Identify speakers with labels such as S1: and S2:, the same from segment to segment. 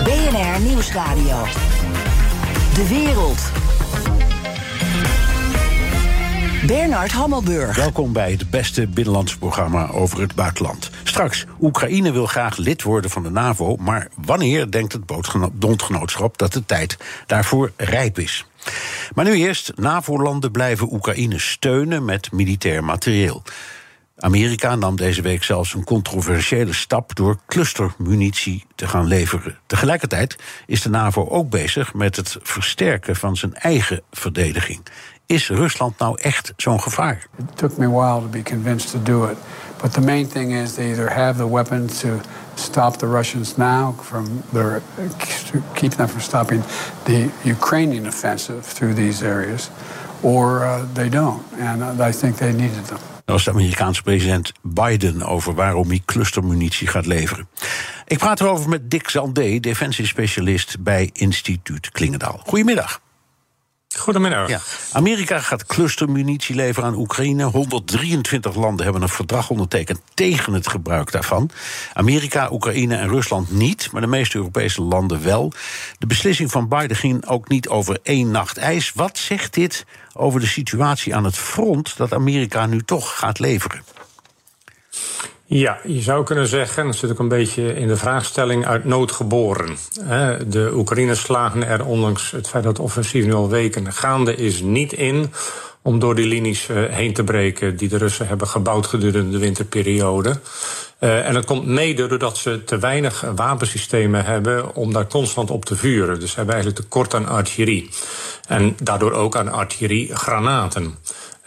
S1: BNR Nieuwsradio. De wereld. Bernard Hammelburg.
S2: Welkom bij het beste binnenlandse programma over het buitenland. Straks, Oekraïne wil graag lid worden van de NAVO, maar wanneer denkt het bondgenootschap dat de tijd daarvoor rijp is? Maar nu eerst, NAVO-landen blijven Oekraïne steunen met militair materieel. Amerika nam deze week zelfs een controversiële stap door clustermunitie te gaan leveren. Tegelijkertijd is de NAVO ook bezig met het versterken van zijn eigen verdediging. Is Rusland nou echt zo'n gevaar?
S3: It took me a while to be convinced to do it. But the main thing is they either have the weapons to stop the Russians now from their keep them from stopping the Ukrainian offensive through these areas, or uh, they don't. And I think they needed them.
S2: Dat was de Amerikaanse president Biden over waarom hij clustermunitie gaat leveren. Ik praat erover met Dick Zaldé, defensiespecialist bij Instituut Klingendaal. Goedemiddag.
S4: Goedemiddag.
S2: Amerika gaat clustermunitie leveren aan Oekraïne. 123 landen hebben een verdrag ondertekend tegen het gebruik daarvan. Amerika, Oekraïne en Rusland niet, maar de meeste Europese landen wel. De beslissing van Biden ging ook niet over één nacht ijs. Wat zegt dit over de situatie aan het front dat Amerika nu toch gaat leveren?
S4: Ja, je zou kunnen zeggen, dat zit ook een beetje in de vraagstelling, uit nood geboren. De Oekraïners slagen er, ondanks het feit dat het offensief nu al weken gaande is, niet in om door die linies eh, heen te breken die de Russen hebben gebouwd gedurende de winterperiode. Uh, en dat komt mede doordat ze te weinig wapensystemen hebben om daar constant op te vuren. Dus ze hebben eigenlijk tekort aan artillerie. En daardoor ook aan artilleriegranaten.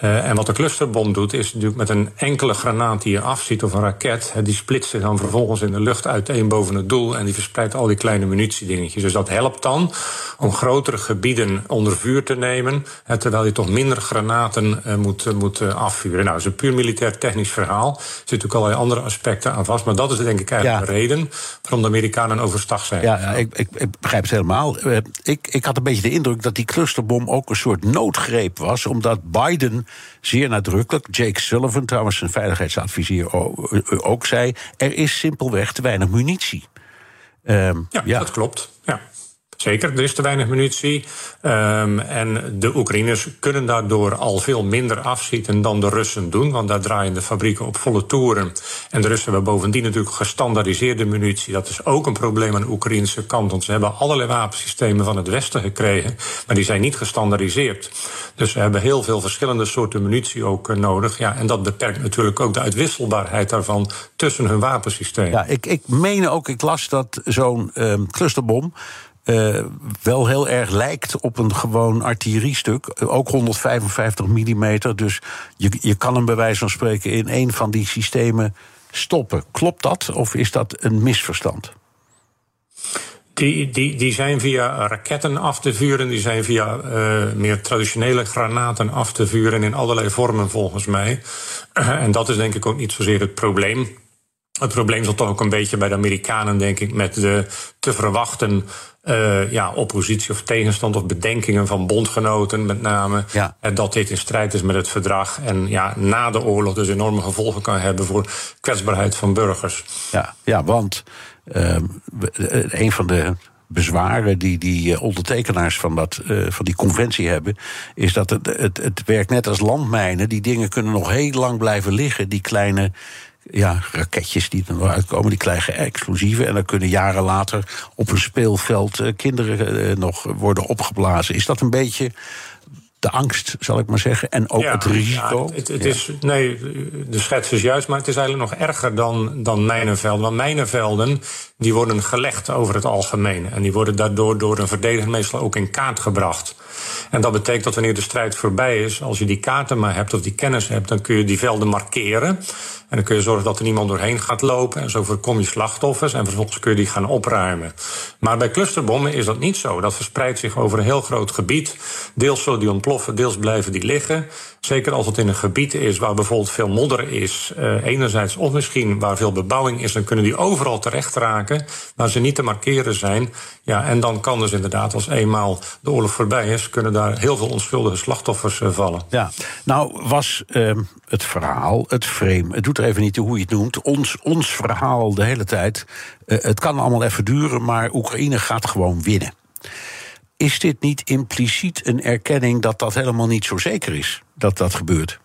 S4: Uh, en wat de clusterbom doet, is natuurlijk met een enkele granaat die je afziet of een raket, die splitst zich dan vervolgens in de lucht uiteen boven het doel en die verspreidt al die kleine munitiedingetjes. Dus dat helpt dan om grotere gebieden onder vuur te nemen, terwijl je toch minder granaten uh, moet, uh, moet afvuren. Nou, dat is een puur militair technisch verhaal. Er zitten natuurlijk allerlei andere aspecten aan vast, maar dat is denk ik eigenlijk ja. de reden waarom de Amerikanen overstag zijn.
S2: Ja, ja ik, ik, ik, begrijp het helemaal. ik, ik had een beetje de indruk dat die clusterbom ook een soort noodgreep was, omdat Biden zeer nadrukkelijk, Jake Sullivan, trouwens een veiligheidsadviseur, ook zei: er is simpelweg te weinig munitie.
S4: Um, ja, ja, dat klopt. Ja. Zeker, er is te weinig munitie. Um, en de Oekraïners kunnen daardoor al veel minder afschieten dan de Russen doen. Want daar draaien de fabrieken op volle toeren. En de Russen hebben bovendien natuurlijk gestandaardiseerde munitie. Dat is ook een probleem aan de Oekraïnse kant. Want ze hebben allerlei wapensystemen van het Westen gekregen. Maar die zijn niet gestandaardiseerd. Dus ze hebben heel veel verschillende soorten munitie ook uh, nodig. Ja, en dat beperkt natuurlijk ook de uitwisselbaarheid daarvan tussen hun wapensystemen.
S2: Ja, ik, ik meen ook, ik las dat zo'n um, clusterbom uh, wel heel erg lijkt op een gewoon artilleriestuk. Ook 155 mm. Dus je, je kan hem bij wijze van spreken in een van die systemen stoppen. Klopt dat of is dat een misverstand?
S4: Die, die, die zijn via raketten af te vuren, die zijn via uh, meer traditionele granaten af te vuren in allerlei vormen volgens mij. En dat is denk ik ook niet zozeer het probleem. Het probleem zat toch ook een beetje bij de Amerikanen, denk ik, met de te verwachten uh, ja, oppositie of tegenstand of bedenkingen van bondgenoten, met name. Ja. En dat dit in strijd is met het verdrag. En ja, na de oorlog dus enorme gevolgen kan hebben voor kwetsbaarheid van burgers.
S2: Ja, ja want uh, een van de bezwaren die die ondertekenaars van, dat, uh, van die conventie hebben, is dat het, het, het werkt net als landmijnen. Die dingen kunnen nog heel lang blijven liggen, die kleine ja, raketjes die er uitkomen, die krijgen explosieven. En dan kunnen jaren later op een speelveld uh, kinderen uh, nog worden opgeblazen. Is dat een beetje de angst, zal ik maar zeggen, en ook het risico.
S4: Ja, het, het is, nee, de schets is juist, maar het is eigenlijk nog erger dan, dan mijnenvelden. Want mijnenvelden die worden gelegd over het algemeen. En die worden daardoor door een verdediger meestal ook in kaart gebracht. En dat betekent dat wanneer de strijd voorbij is, als je die kaarten maar hebt of die kennis hebt, dan kun je die velden markeren. En dan kun je zorgen dat er niemand doorheen gaat lopen. En zo voorkom je slachtoffers. En vervolgens kun je die gaan opruimen. Maar bij clusterbommen is dat niet zo. Dat verspreidt zich over een heel groot gebied. Deels zullen die ontploffen, deels blijven die liggen. Zeker als het in een gebied is waar bijvoorbeeld veel modder is, uh, enerzijds, of misschien waar veel bebouwing is, dan kunnen die overal terecht raken, waar ze niet te markeren zijn. Ja, en dan kan dus inderdaad, als eenmaal de oorlog voorbij is, kunnen daar heel veel onschuldige slachtoffers uh, vallen.
S2: Ja, nou was uh, het verhaal, het frame, het doet er even niet toe hoe je het noemt, ons, ons verhaal de hele tijd. Uh, het kan allemaal even duren, maar Oekraïne gaat gewoon winnen. Is dit niet impliciet een erkenning dat dat helemaal niet zo zeker is? Dat dat gebeurt?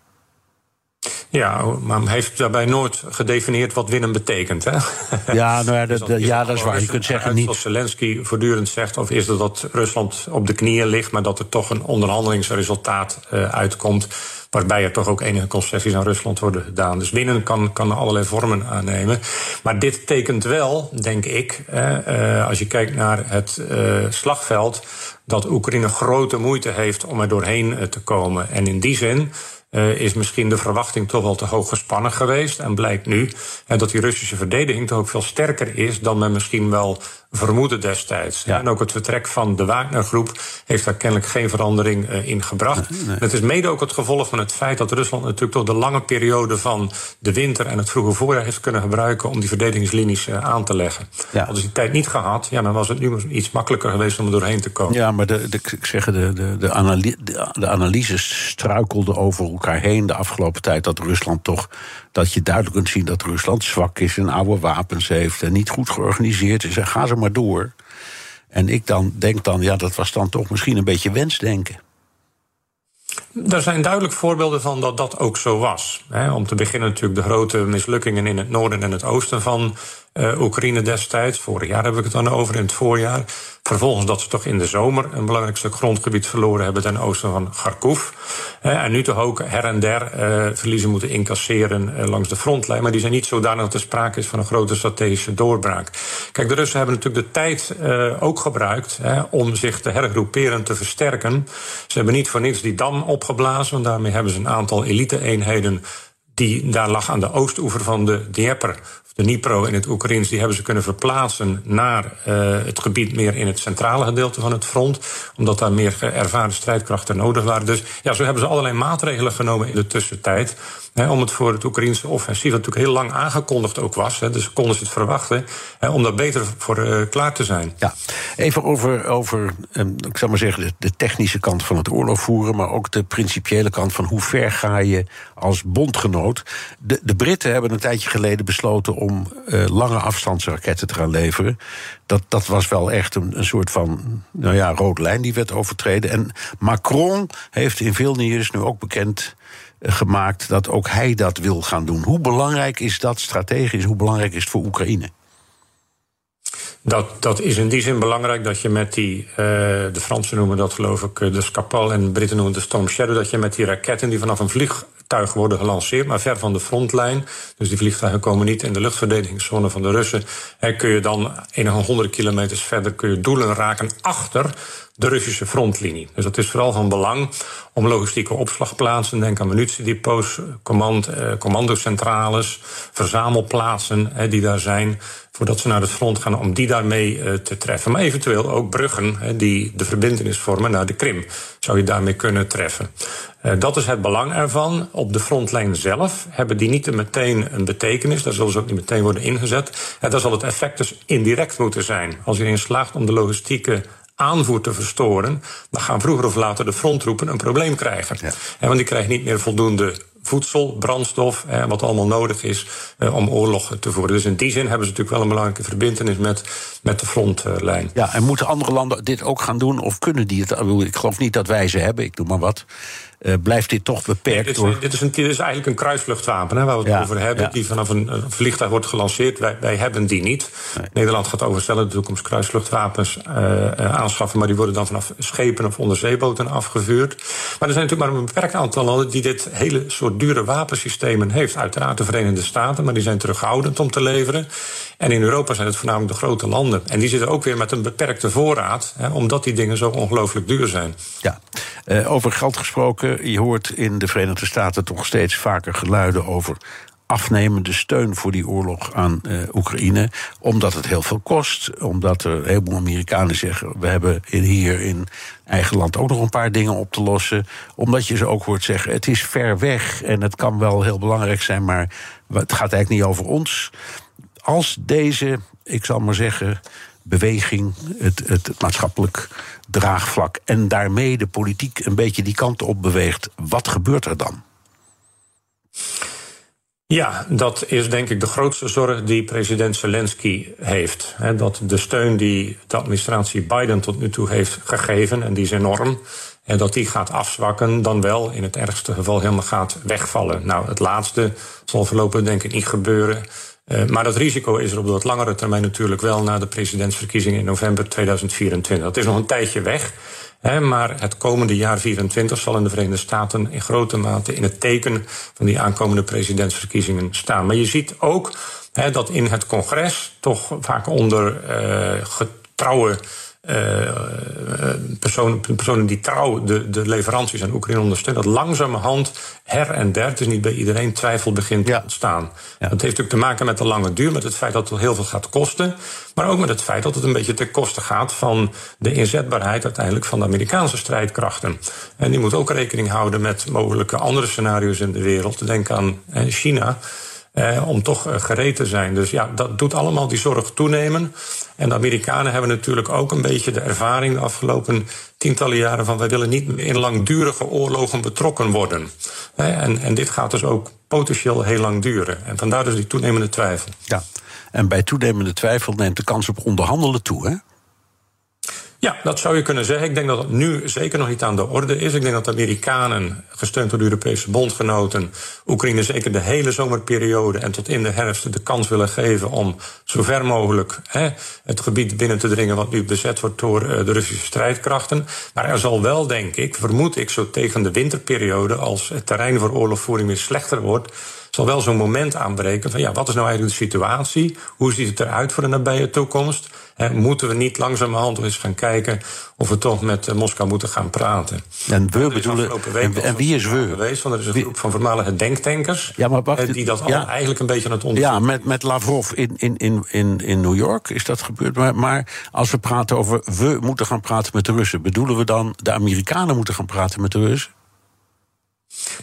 S4: Ja, maar hij heeft daarbij nooit gedefinieerd wat winnen betekent. Hè?
S2: Ja, nou ja, dat, dus ja, dat is waar. Je kunt zeggen niet.
S4: Zoals Zelensky voortdurend zegt, of is het dat Rusland op de knieën ligt, maar dat er toch een onderhandelingsresultaat uh, uitkomt. Waarbij er toch ook enige concessies aan Rusland worden gedaan. Dus winnen kan, kan allerlei vormen aannemen. Maar dit tekent wel, denk ik, uh, als je kijkt naar het uh, slagveld, dat Oekraïne grote moeite heeft om er doorheen te komen. En in die zin uh, is misschien de verwachting toch wel te hoog gespannen geweest. En blijkt nu uh, dat die Russische verdediging toch ook veel sterker is dan men misschien wel vermoedde destijds. Ja. En ook het vertrek van de Wagner-groep heeft daar kennelijk geen verandering uh, in gebracht. Nee, nee. Het is mede ook het gevolg van het feit dat Rusland natuurlijk toch de lange periode van de winter en het vroege voorjaar heeft kunnen gebruiken om die verdedigingslinies aan te leggen. Ja. Hadden ze die tijd niet gehad, ja, dan was het nu iets makkelijker geweest om er doorheen te komen.
S2: Ja, maar de, de, ik zeg, de, de, de, analy de, analyses struikelden over elkaar heen de afgelopen tijd dat Rusland toch dat je duidelijk kunt zien dat Rusland zwak is en oude wapens heeft en niet goed georganiseerd is. En ga zo maar door. En ik dan denk dan, ja, dat was dan toch misschien een beetje wensdenken.
S4: Er zijn duidelijk voorbeelden van dat dat ook zo was. om te beginnen natuurlijk de grote mislukkingen in het noorden en het oosten van uh, Oekraïne destijds. Vorig jaar heb ik het dan over, in het voorjaar. Vervolgens dat ze toch in de zomer een belangrijk stuk grondgebied verloren hebben ten oosten van Kharkov. Uh, en nu toch ook her en der uh, verliezen moeten incasseren langs de frontlijn. Maar die zijn niet zodanig dat er sprake is van een grote strategische doorbraak. Kijk, de Russen hebben natuurlijk de tijd ook gebruikt om zich te hergroeperen, te versterken. Ze hebben niet voor niets die dam opgeblazen, want daarmee hebben ze een aantal elite-eenheden die daar lag aan de oostoever van de Dnieper de Dnipro in het Oekraïens, die hebben ze kunnen verplaatsen naar uh, het gebied meer in het centrale gedeelte van het front. Omdat daar meer ervaren strijdkrachten nodig waren. Dus ja, zo hebben ze allerlei maatregelen genomen in de tussentijd. Om het voor het Oekraïnse offensief, dat natuurlijk heel lang aangekondigd ook was. Dus konden ze het verwachten. Om daar beter voor uh, klaar te zijn.
S2: Ja, even over, over um, ik zou maar zeggen, de, de technische kant van het oorlog voeren. Maar ook de principiële kant van hoe ver ga je als bondgenoot. De, de Britten hebben een tijdje geleden besloten om uh, lange afstandsraketten te gaan leveren. Dat, dat was wel echt een, een soort van nou ja, rode lijn die werd overtreden. En Macron heeft in veel nieuws nu ook bekend uh, gemaakt dat ook hij dat wil gaan doen. Hoe belangrijk is dat strategisch? Hoe belangrijk is het voor Oekraïne?
S4: Dat, dat is in die zin belangrijk dat je met die, uh, de Fransen noemen dat geloof ik de Scapal en de Britten noemen de Storm Shadow, dat je met die raketten die vanaf een vliegtuig worden gelanceerd, maar ver van de frontlijn, dus die vliegtuigen komen niet in de luchtverdedigingszone van de Russen, en kun je dan enige honderden kilometers verder kun je doelen raken achter de Russische frontlinie. Dus dat is vooral van belang om logistieke opslagplaatsen, denk aan munitiedepots, command, eh, commandocentrales, verzamelplaatsen hè, die daar zijn, voordat ze naar het front gaan, om die daarmee uh, te treffen. Maar eventueel ook bruggen die de verbindenis vormen naar de Krim, zou je daarmee kunnen treffen. Uh, dat is het belang ervan. Op de frontlijn zelf hebben die niet meteen een betekenis. Daar zullen ze ook niet meteen worden ingezet. En daar zal het effect dus indirect moeten zijn. Als je erin slaagt om de logistieke aanvoer te verstoren, dan gaan vroeger of later de frontroepen een probleem krijgen. Ja. En want die krijgen niet meer voldoende voedsel, brandstof, wat allemaal nodig is eh, om oorlog te voeren. Dus in die zin hebben ze natuurlijk wel een belangrijke verbindenis met, met de frontlijn.
S2: Ja, en moeten andere landen dit ook gaan doen? Of kunnen die het? Ik geloof niet dat wij ze hebben, ik doe maar wat. Uh, blijft dit toch beperkt
S4: dit,
S2: door...
S4: Dit is, een, dit is eigenlijk een kruisvluchtwapen hè, waar we het over hebben... die vanaf een, een, vliegtuig wordt gelanceerd. Wij, wij hebben die niet. Nederland gaat overstellen de toekomst kruisvluchtvapens aanschaffen... maar die worden dan vanaf schepen of onderzeeboten afgevuurd. Maar er zijn natuurlijk maar een beperkt aantal landen... die dit hele soort dure wapensystemen heeft. Uiteraard de Verenigde Staten, maar die zijn terughoudend om te leveren. En in Europa zijn het voornamelijk de grote landen. En die zitten ook weer met een beperkte voorraad, hè, omdat die dingen zo ongelooflijk duur zijn.
S2: Ja, uh, over geld gesproken. Je hoort in de Verenigde Staten toch steeds vaker geluiden over afnemende steun voor die oorlog aan uh, Oekraïne. Omdat het heel veel kost. Omdat er een heleboel Amerikanen zeggen: we hebben hier in eigen land ook nog een paar dingen op te lossen. Omdat je ze ook hoort zeggen: het is ver weg en het kan wel heel belangrijk zijn, maar het gaat eigenlijk niet over ons als deze, ik zal maar zeggen, beweging, het, het, maatschappelijk draagvlak en daarmee de politiek een beetje die kant op beweegt, wat gebeurt er dan?
S4: Ja, dat is denk ik de grootste zorg die president Zelensky heeft. dat de steun die de administratie Biden tot nu toe heeft gegeven, en die is enorm, en dat die gaat afzwakken, dan wel in het ergste geval helemaal gaat wegvallen. Nou, het laatste zal voorlopig denk ik niet gebeuren. Uh, maar dat risico is er op de wat langere termijn natuurlijk wel na de presidentsverkiezingen in november 2024. Dat is nog een tijdje weg. Hè, maar het komende jaar 24 zal in de Verenigde Staten in grote mate in het teken van die aankomende presidentsverkiezingen staan. Maar je ziet ook hè, dat in het congres toch vaak onder uh, getrouwe uh, personen, personen die trouw de, de leveranties aan Oekraïne ondersteunen, dat langzamerhand her en der, is niet bij iedereen, twijfel begint te ontstaan. Dat heeft natuurlijk te maken met de lange duur, met het feit dat het heel veel gaat kosten, maar ook met het feit dat het een beetje ten koste gaat van de inzetbaarheid uiteindelijk van de Amerikaanse strijdkrachten. En die moet ook rekening houden met mogelijke andere scenario's in de wereld. Denk aan China. Eh, om toch eh, gereed te zijn. Dus ja, dat doet allemaal die zorg toenemen. En de Amerikanen hebben natuurlijk ook een beetje de ervaring de afgelopen tientallen jaren van wij willen niet in langdurige oorlogen betrokken worden. En, en dit gaat dus ook potentieel heel lang duren. En vandaar dus die toenemende twijfel.
S2: Ja, en bij toenemende twijfel neemt de kans op onderhandelen toe, hè?
S4: Ja, dat zou je kunnen zeggen. Ik denk dat het nu zeker nog niet aan de orde is. Ik denk dat de Amerikanen, gesteund door de Europese bondgenoten, Oekraïne zeker de hele zomerperiode en tot in de herfst de kans willen geven om zo ver mogelijk hè, het gebied binnen te dringen wat nu bezet wordt door uh, de Russische strijdkrachten. Maar er zal wel, denk ik, vermoed ik, zo tegen de winterperiode, als het terrein voor oorlogvoering weer slechter wordt zal wel zo'n moment aanbreken van ja, wat is nou eigenlijk de situatie? Hoe ziet het eruit voor de nabije toekomst? moeten we niet langzamerhand eens gaan kijken of we toch met uh, Moskou moeten gaan praten?
S2: En we bedoelen. En, en, wie is we?
S4: Geweest, want er is een groep van voormalige denktankers. Ja, maar wacht, die dat ja, eigenlijk een beetje aan het onderzoeken.
S2: Ja, met, met Lavrov in, in, in, in, in New York is dat gebeurd. Maar, maar als we praten over we moeten gaan praten met de Russen, bedoelen we dan de Amerikanen moeten gaan praten met de Russen?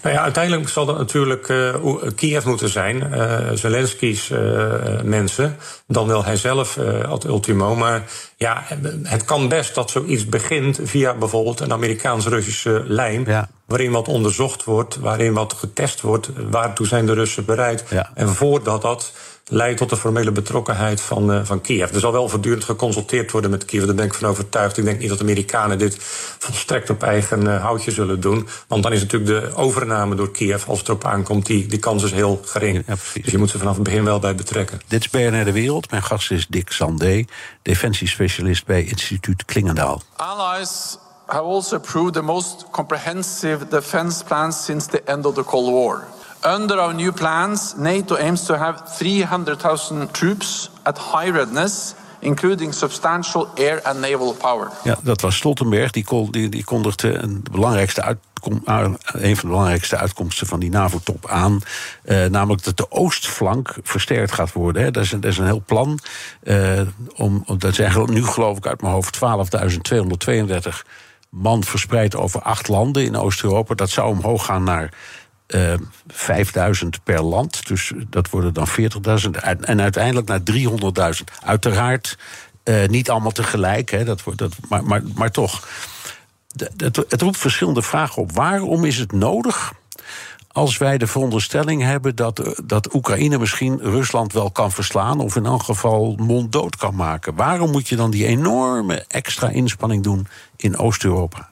S4: Nou ja, uiteindelijk zal dat natuurlijk uh, Kiev moeten zijn. Uh, Zelensky's uh, mensen. Dan wil hij zelf ad ultimo. Maar ja, het kan best dat zoiets begint via bijvoorbeeld een Amerikaans-Russische lijn. Ja. Waarin wat onderzocht wordt, waarin wat getest wordt. Waartoe zijn de Russen bereid? Ja. En voordat dat leidt tot de formele betrokkenheid van, uh, van Kiev. Er zal wel voortdurend geconsulteerd worden met Kiev, daar ben ik van overtuigd. Ik denk niet dat de Amerikanen dit volstrekt op eigen uh, houtje zullen doen. Want dan is natuurlijk de overname door Kiev, als het erop aankomt, die, die kans is heel gering. Ja, dus je moet ze vanaf het begin wel bij betrekken.
S2: Dit is BNR De Wereld. Mijn gast is Dick Sandé, defensiespecialist bij instituut Klingendaal.
S5: Allies have also approved the most comprehensive defense plans since the end of the Cold War. Under our new plans, NATO aims to have 300,000 troops at high readiness including substantial air and naval power.
S2: Ja, dat was Stoltenberg. Die, die, die kondigde een, belangrijkste uitkom, een van de belangrijkste uitkomsten van die NAVO-top aan. Uh, namelijk dat de oostflank versterkt gaat worden. Hè. Dat, is dat is een heel plan. Uh, om, dat zijn nu, geloof ik, uit mijn hoofd 12.232 man verspreid over acht landen in Oost-Europa. Dat zou omhoog gaan naar uh, eh, 5000 per land. Dus dat worden dan 40.000. En uiteindelijk naar 300.000. Uiteraard uh, niet allemaal tegelijk, hè, dat wordt, dat, maar, maar, maar toch. Het, het roept verschillende vragen op. Waarom is het nodig als wij de veronderstelling hebben dat, dat Oekraïne misschien Rusland wel kan verslaan, of in elk geval monddood kan maken, waarom moet je dan die enorme extra inspanning doen in Oost-Europa?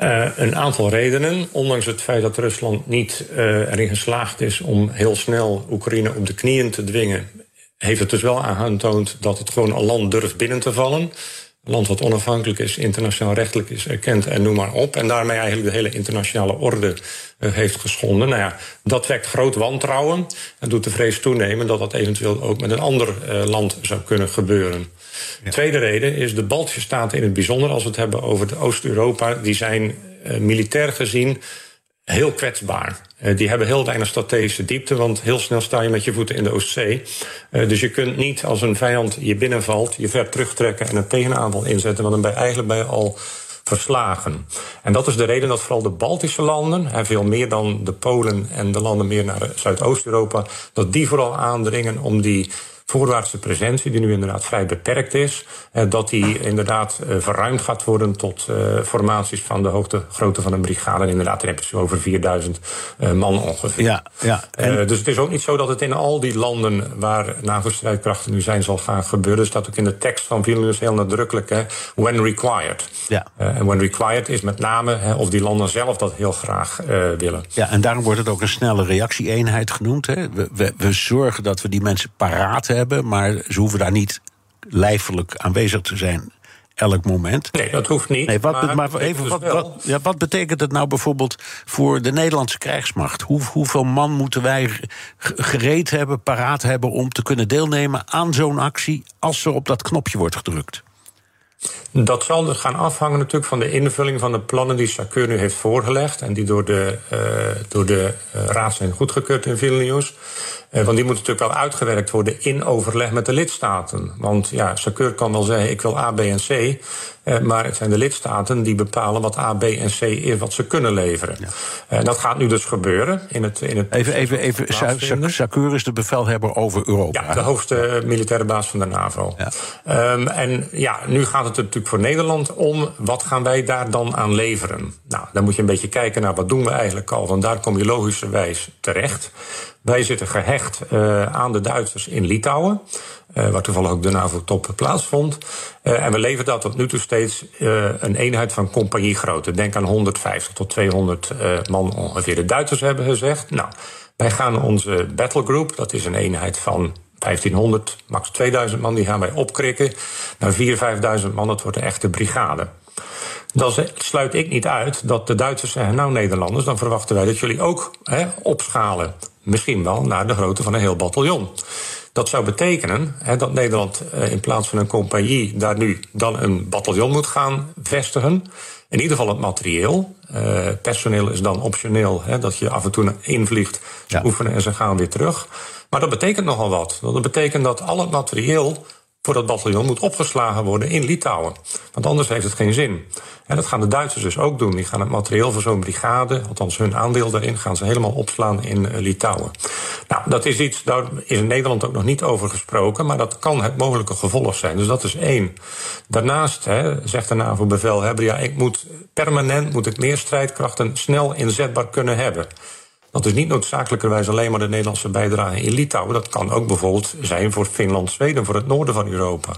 S4: Uh, een aantal redenen. Ondanks het feit dat Rusland niet uh, erin geslaagd is om heel snel Oekraïne op de knieën te dwingen, heeft het dus wel aangetoond dat het gewoon een land durft binnen te vallen. Land wat onafhankelijk is, internationaal rechtelijk is erkend en noem maar op. En daarmee eigenlijk de hele internationale orde uh, heeft geschonden. Nou ja, dat wekt groot wantrouwen en doet de vrees toenemen dat dat eventueel ook met een ander land zou kunnen gebeuren. Ja. Tweede reden is de Baltische Staten in het bijzonder, als we het hebben over de Oost-Europa, die zijn uh, militair gezien heel kwetsbaar. Uh, die hebben heel weinig strategische diepte, want heel snel sta je met je voeten in de Oostzee. Uh, dus je kunt niet als een vijand je binnenvalt, je ver terugtrekken en een tegenaanval inzetten, want dan ben je eigenlijk bij al verslagen. En dat is de reden dat vooral de Baltische landen, en veel meer dan de Polen en de landen meer naar Zuidoost-Europa, dat die vooral aandringen om die voorwaartse presentie, die nu inderdaad vrij beperkt is, dat die inderdaad verruimd gaat worden tot formaties van de hoogte, grootte van een brigade. En inderdaad, dan heb je zo over 4000 man ongeveer.
S2: Ja, ja.
S4: En... dus het is ook niet zo dat het in al die landen waar NAVO-strijdkrachten nu zijn zal gaan gebeuren. Er staat ook in de tekst van Vilnius heel nadrukkelijk, hè, when required.
S2: Ja.
S4: En when required is met name hè, of die landen zelf dat heel graag willen.
S2: Ja, en daarom wordt het ook een snelle reactie-eenheid genoemd. Hè. We, we, we zorgen dat we die mensen paraat hebben, maar ze hoeven daar niet lijfelijk aanwezig te zijn elk moment.
S4: Nee, dat hoeft niet.
S2: Nee, wat,
S4: maar,
S2: maar even, wat, wat, ja, wat betekent het nou bijvoorbeeld voor de Nederlandse krijgsmacht? Hoe, hoeveel man moeten wij gereed hebben, paraat hebben om te kunnen deelnemen aan zo'n actie als er op dat knopje wordt gedrukt?
S4: Dat zal dus gaan afhangen natuurlijk van de invulling van de plannen die Sakeur nu heeft voorgelegd en die door de, uh, door de uh, raad zijn goedgekeurd in Vilnius. Uh, want die moeten natuurlijk wel uitgewerkt worden in overleg met de lidstaten. Want ja, Sakeur kan wel zeggen: ik wil A, B en C. Uh, maar het zijn de lidstaten die bepalen wat A, B en C is, wat ze kunnen leveren. Ja. En uh, dat gaat nu dus gebeuren. In het, in het
S2: even, even, even Sakeur is de bevelhebber over Europa.
S4: Ja, de hoogste militaire baas van de NAVO. Ja. Um, en ja, nu gaat het natuurlijk voor Nederland om wat gaan wij daar dan aan leveren. Nou, dan moet je een beetje kijken naar wat doen we eigenlijk al. Want daar kom je logischerwijs terecht. Wij zitten gehecht uh, aan de Duitsers in Litouwen. Uh, waar toevallig ook de NAVO-top plaatsvond. Uh, en we leveren dat tot nu toe steeds uh, een eenheid van compagniegrootte. Denk aan 150 tot 200 man ongeveer. De Duitsers hebben gezegd, nou, wij gaan onze battlegroup, dat is een eenheid van 1500, max 2000 man, die gaan wij opkrikken naar 4.000, 5.000 man. Dat wordt een echte brigade. Dan sluit ik niet uit dat de Duitsers zeggen: Nou, Nederlanders, dan verwachten wij dat jullie ook hè, opschalen. Misschien wel naar de grootte van een heel bataljon. Dat zou betekenen hè, dat Nederland eh, in plaats van een compagnie daar nu dan een bataljon moet gaan vestigen. In ieder geval het materieel. Uh, personeel is dan optioneel, hè, dat je af en toe invliegt, ze ja. oefenen en ze gaan weer terug. Maar dat betekent nogal wat. Dat betekent dat al het materieel voor dat bataljon moet opgeslagen worden in Litouwen. Want anders heeft het geen zin. En dat gaan de Duitsers dus ook doen. Die gaan het materieel voor zo'n brigade, althans hun aandeel daarin, gaan ze helemaal opslaan in uh, Litouwen. Nou, dat is iets, daar is in Nederland ook nog niet over gesproken, maar dat kan het mogelijke gevolg zijn. Dus dat is één. Daarnaast hè, zegt de NAVO-bevelhebber, ja, ik moet permanent moet ik meer strijdkrachten snel inzetbaar kunnen hebben. Dat is niet noodzakelijkerwijs alleen maar de Nederlandse bijdrage in Litouwen. Dat kan ook bijvoorbeeld zijn voor Finland, Zweden, voor het noorden van Europa.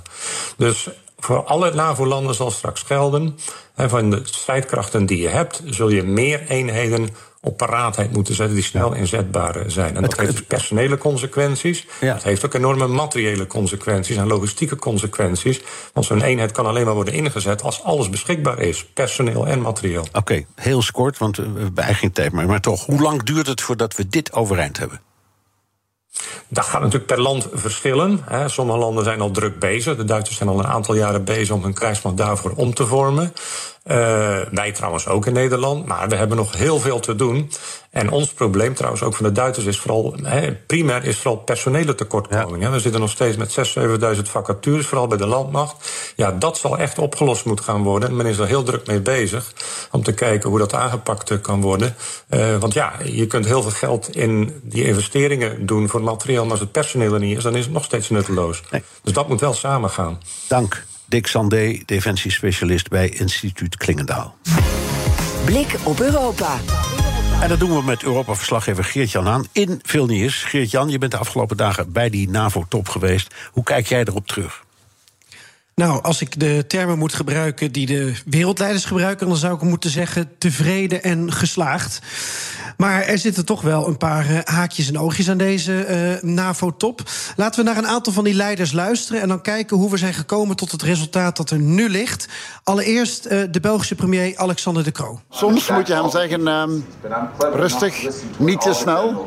S4: Dus voor alle NAVO-landen zal straks gelden. En van de strijdkrachten die je hebt, zul je meer eenheden op paraatheid moeten zetten die snel inzetbaar zijn. En dat heeft dus personele consequenties. Ja. Dat heeft ook enorme materiële consequenties en logistieke consequenties. Want zo'n eenheid kan alleen maar worden ingezet als alles beschikbaar is, personeel en materieel.
S2: Oké, okay, heel kort, want we hebben eigenlijk geen tijd meer. Maar toch, hoe lang duurt het voordat we dit overeind hebben?
S4: Dat gaat natuurlijk per land verschillen. Sommige landen zijn al druk bezig. De Duitsers zijn al een aantal jaren bezig om hun krijgsmacht daarvoor om te vormen. Uh, wij trouwens ook in Nederland, maar we hebben nog heel veel te doen. En ons probleem trouwens ook van de Duitsers is vooral, he, primair is vooral personele tekortkoming. Ja. We zitten nog steeds met 6.000, 7.000 vacatures, vooral bij de landmacht. Ja, dat zal echt opgelost moeten gaan worden. En men is er heel druk mee bezig om te kijken hoe dat aangepakt kan worden. Uh, want ja, je kunt heel veel geld in die investeringen doen voor het materieel, maar als het personeel er niet is, dan is het nog steeds nutteloos. Nee. Dus dat moet wel samen gaan.
S2: Dank. Dick Sandé, defensiespecialist bij Instituut Klingendaal.
S1: Blik op Europa.
S2: En dat doen we met Europa-verslaggever Geert-Jan aan in Vilnius. Geert-Jan, je bent de afgelopen dagen bij die NAVO-top geweest. Hoe kijk jij erop terug?
S6: Nou, als ik de termen moet gebruiken die de wereldleiders gebruiken, dan zou ik moeten zeggen tevreden en geslaagd. Maar er zitten toch wel een paar uh, haakjes en oogjes aan deze uh, NAVO-top. Laten we naar een aantal van die leiders luisteren en dan kijken hoe we zijn gekomen tot het resultaat dat er nu ligt. Allereerst uh, de Belgische premier Alexander De Croo.
S7: Soms moet je hem zeggen: uh, rustig, niet te snel.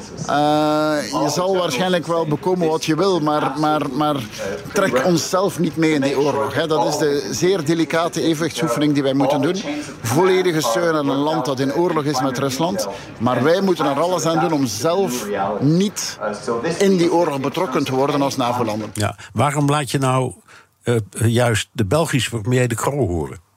S7: je zal waarschijnlijk wel bekomen wat je wil, maar, maar, maar trek onszelf niet mee in die oorlog. Dat is de zeer delicate evenwichtsoefening die wij moeten doen. Volledige steun aan een land dat in oorlog is met Rusland. Maar wij moeten er alles aan doen om zelf niet in die oorlog betrokken te worden als NAVO-landen.
S2: Ja, waarom laat je nou uh, juist de Belgische premier de Croo horen?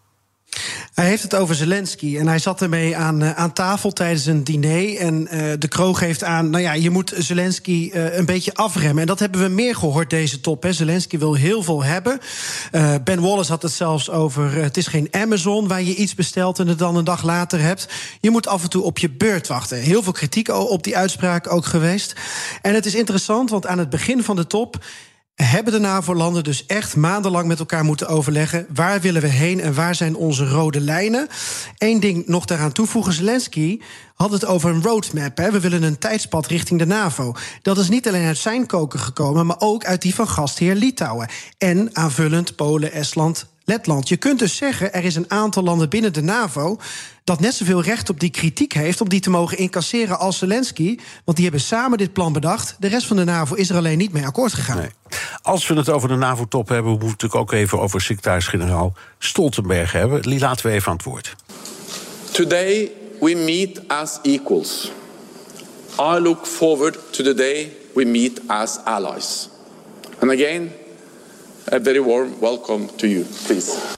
S6: Hij heeft het over Zelensky en hij zat ermee aan, uh, aan tafel tijdens een diner. En uh, de kroog geeft aan, nou ja, je moet Zelensky uh, een beetje afremmen. En dat hebben we meer gehoord deze top. Zelensky wil heel veel hebben. ben Wallace had het zelfs over, het is geen Amazon waar je iets bestelt en het dan een dag later hebt. Je moet af en toe op je beurt wachten. Heel veel kritiek op die uitspraak ook geweest. En het is interessant, want aan het begin van de top hebben de NAVO-landen dus echt maandenlang met elkaar moeten overleggen. Waar willen we heen en waar zijn onze rode lijnen? Eén ding nog daaraan toevoegen. Zelensky had het over een roadmap. Hè. We willen een tijdspad richting de NAVO. Dat is niet alleen uit zijn koken gekomen, maar ook uit die van gastheer Litouwen. En aanvullend Polen, Estland, Letland. Je kunt dus zeggen, er is een aantal landen binnen de NAVO dat net zoveel recht op die kritiek heeft om die te mogen incasseren als Zelensky. Want die hebben samen dit plan bedacht. De rest van de NAVO is er alleen niet mee akkoord gegaan. Nee.
S2: Als we het over de NAVO-top hebben, moeten we natuurlijk ook even over secretaris-generaal Stoltenberg hebben. Die laten we even aan het woord.
S5: Today we meet as equals. I look forward to the day we meet as allies. And again, a very warm welcome to you, please.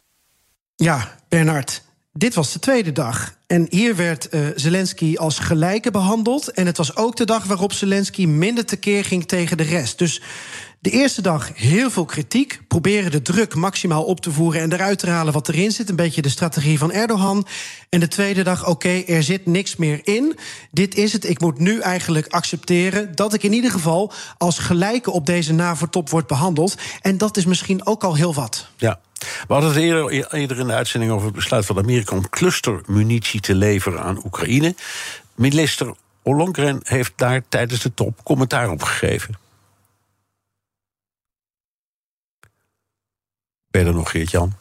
S6: Ja, Bernard. Dit was de tweede dag. En hier werd uh, Zelensky als gelijke behandeld. En het was ook de dag waarop Zelensky minder tekeer ging tegen de rest. Dus de eerste dag heel veel kritiek. Proberen de druk maximaal op te voeren en eruit te halen wat erin zit. Een beetje de strategie van Erdogan. En de tweede dag, oké, er zit niks meer in. Dit is het. Ik moet nu eigenlijk accepteren dat ik in ieder geval als gelijke op deze NAVO-top wordt behandeld. En dat is misschien ook al heel wat.
S2: Ja. We hadden het eerder, eerder in de uitzending over het besluit van Amerika om clustermunitie te leveren aan Oekraïne. Minister Ollongren heeft daar tijdens de top commentaar op gegeven. Ben je er nog, Geert-Jan?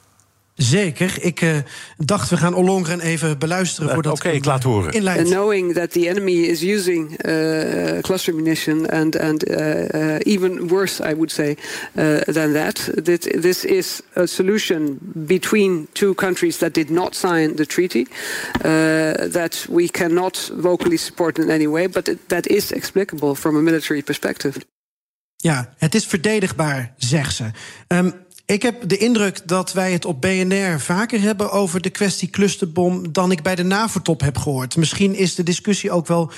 S6: Zeker. Ik uh, dacht, we gaan Ollongren even beluisteren.
S2: Uh, Oké, okay, ik laat horen.
S8: And knowing that the enemy is using uh, cluster munition and, and uh, even worse, I would say, than that. This, this is a solution between two countries that did not sign the treaty, that we cannot vocally support in any way, but that is explicable from a military perspective.
S6: Ja, het is verdedigbaar, zegt ze. Um, ik heb de indruk dat wij het op BNR vaker hebben over de kwestie clusterbom dan ik bij de NAVO-top heb gehoord. Misschien is de discussie ook wel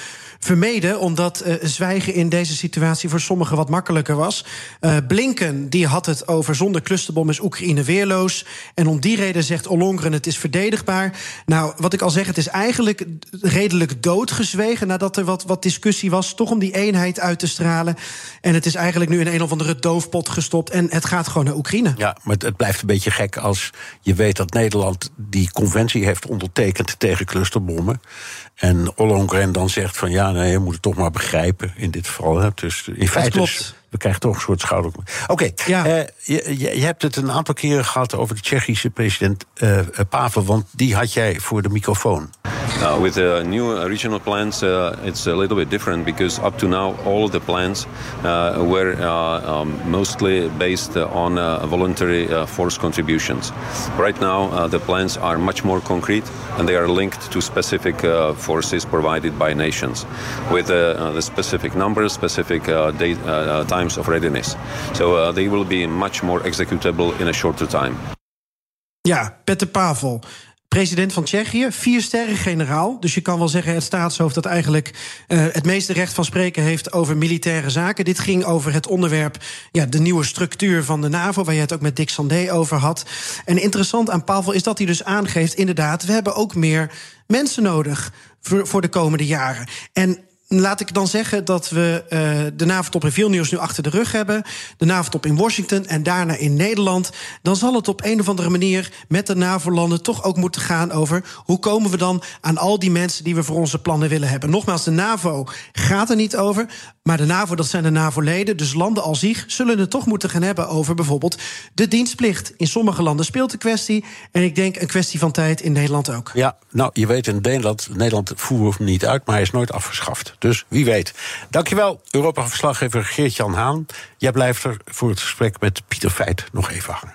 S6: vermeden, omdat uh, zwijgen in deze situatie voor sommigen wat makkelijker was. Uh, Blinken die had het over zonder clusterbom is Oekraïne weerloos. En om die reden zegt Ollongren het is verdedigbaar. Nou, wat ik al zeg, het is eigenlijk redelijk doodgezwegen nadat er wat, wat discussie was, toch om die eenheid uit te stralen. En het is eigenlijk nu in een of andere doofpot gestopt en het gaat gewoon naar Oekraïne.
S2: Ja, maar het blijft een beetje gek als je weet dat Nederland die conventie heeft ondertekend tegen clusterbommen. En Ollongren dan zegt van ja, nee, je moet het toch maar begrijpen in dit geval. Hè. Dus in feite. Is, we krijgen toch een soort schouder. Oké, okay, ja. uh, je, je, hebt het een aantal keren gehad over de Tsjechische president uh, Pavel, want die had jij voor de microfoon.
S9: Uh, with the new regional plans, uh, it's a little bit different because up to now all of the plans uh, were uh, um, mostly based on voluntary force contributions. Right now, the plans are much more concrete and they are linked to specific forces provided by nations with the specific numbers, specific day, of readiness. So they will be much more executable in a shorter time.
S6: Ja, Peter Pavel. president van Tsjechië, vier sterren generaal. Dus je kan wel zeggen het staatshoofd dat eigenlijk uh, het meeste recht van spreken heeft over militaire zaken. Dit ging over het onderwerp, ja, de nieuwe structuur van de NAVO, waar je het ook met Dick Sandé over had. En interessant aan Pavel is dat hij dus aangeeft, inderdaad, we hebben ook meer mensen nodig voor, voor de komende jaren. En laat ik dan zeggen dat we uh, de NAVO-top in Vilnius nu achter de rug hebben. De NAVO-top in Washington en daarna in Nederland. Dan zal het op een of andere manier met de NAVO-landen toch ook moeten gaan over hoe komen we dan aan al die mensen die we voor onze plannen willen hebben. Nogmaals, de NAVO gaat er niet over. Maar de NAVO, dat zijn de NAVO-leden. Dus landen als zich zullen het toch moeten gaan hebben over bijvoorbeeld de dienstplicht. In sommige landen speelt de kwestie. En ik denk een kwestie van tijd in Nederland ook.
S2: Ja, nou, je weet in Nederland, Nederland voeren hem niet uit, maar hij is nooit afgeschaft. Dus wie weet. Dankjewel, Europa-verslaggever Geert-Jan Haan. Jij blijft er voor het gesprek met Pieter Feit nog even hangen.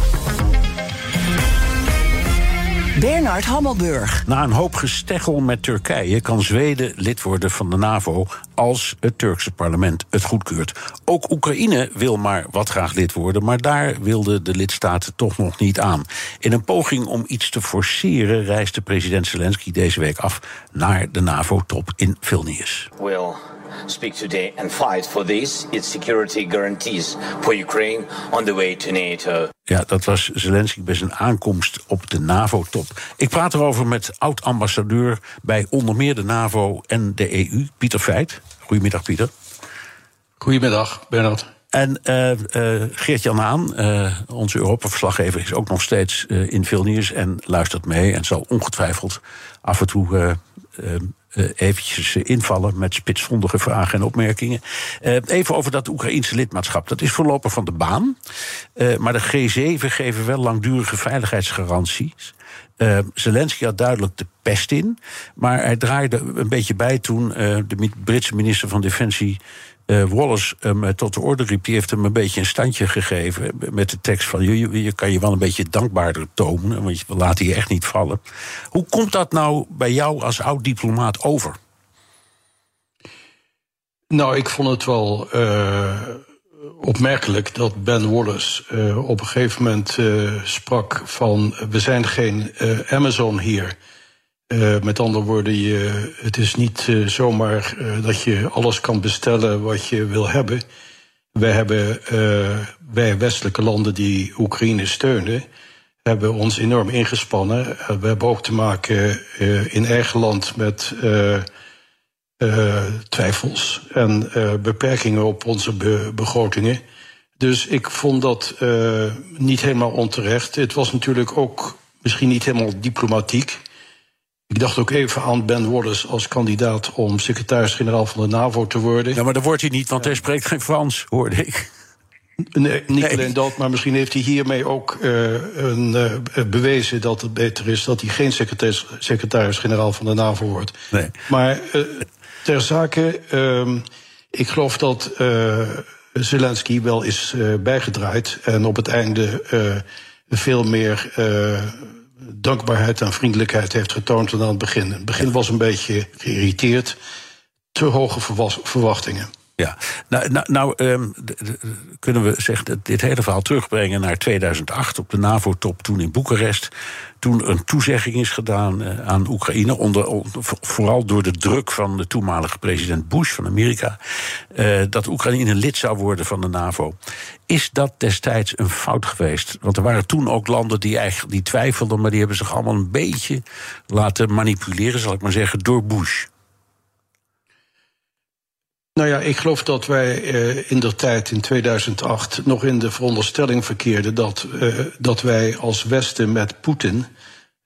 S1: Bernard Hammelburg.
S2: Na een hoop gesteggel met Turkije kan Zweden lid worden van de NAVO als het Turkse parlement het goedkeurt. Ook Oekraïne wil maar wat graag lid worden, maar daar wilden de lidstaten toch nog niet aan. In een poging om iets te forceren reisde president Zelensky deze week af naar de NAVO-top in Vilnius.
S10: Will speak today and fight for this, its security guarantees for Ukraine on the way to NATO.
S2: Ja, dat was Zelensky bij zijn aankomst op de NAVO-top. Ik praat erover met oud-ambassadeur bij onder meer de NAVO en de EU, Pieter Feit. Goedemiddag, Pieter.
S11: Goedemiddag, Bernard.
S2: En uh, uh, Geert-Jan Haan, uh, onze Europa-verslaggever, is ook nog steeds in Vilnius en luistert mee en zal ongetwijfeld af en toe uh, eventjes invallen met spitsvondige vragen en opmerkingen. Uh, even over dat Oekraïense lidmaatschap. Dat is voorlopig van de baan. Maar de G7 geven wel langdurige veiligheidsgaranties. Uh, Zelensky had duidelijk de pest in. Maar hij draaide een beetje bij toen de Britse minister van Defensie uh, Wallace hem tot de orde riep, die heeft hem een beetje een standje gegeven. Met de tekst van: je, je kan je wel een beetje dankbaarder tonen, want we laten je echt niet vallen. Hoe komt dat nou bij jou als oud-diplomaat over?
S11: Nou, ik vond het wel uh, opmerkelijk dat Ben Wallace op een gegeven moment sprak van: we zijn geen Amazon hier. Uh, met andere woorden, je, het is niet uh, zomaar uh, dat je alles kan bestellen wat je wil hebben. Wij hebben, wij westelijke landen die Oekraïne steunen, hebben ons enorm ingespannen. we hebben ook te maken in eigen land met twijfels en beperkingen op onze be begrotingen. Dus ik vond dat niet helemaal onterecht. Het was natuurlijk ook misschien niet helemaal diplomatiek. Ik dacht ook even aan Ben Wallace als kandidaat om secretaris-generaal van de NAVO te worden.
S2: Ja, maar dat wordt hij niet, want hij spreekt geen Frans, hoorde ik.
S11: Nee, niet alleen dat, maar misschien heeft hij hiermee ook uh, een, uh, bewezen dat het beter is dat hij geen secretaris-generaal van de NAVO wordt.
S2: Nee.
S11: Maar uh, ter zake, ehm, ik geloof dat Zelensky wel is bijgedraaid en op het einde veel meer dankbaarheid en vriendelijkheid heeft getoond dan aan het begin. In het begin was een beetje geïrriteerd, te hoge verwachtingen.
S2: Ja, nou, nou, nou um, kunnen we zeggen, dit hele verhaal terugbrengen naar 2008 op de NAVO-top toen in Boekarest. Toen een toezegging is gedaan uh, aan Oekraïne, onder, vooral door de druk van de toenmalige president Bush van Amerika, uh, dat Oekraïne lid zou worden van de NAVO. Is dat destijds een fout geweest? Want er waren toen ook landen die eigenlijk die twijfelden, maar die hebben zich allemaal een beetje laten manipuleren, zal ik maar zeggen, door Bush.
S11: Nou ja, ik geloof dat wij uh, in de tijd in 2008 nog in de veronderstelling verkeerden dat, uh, dat wij als Westen met Poetin,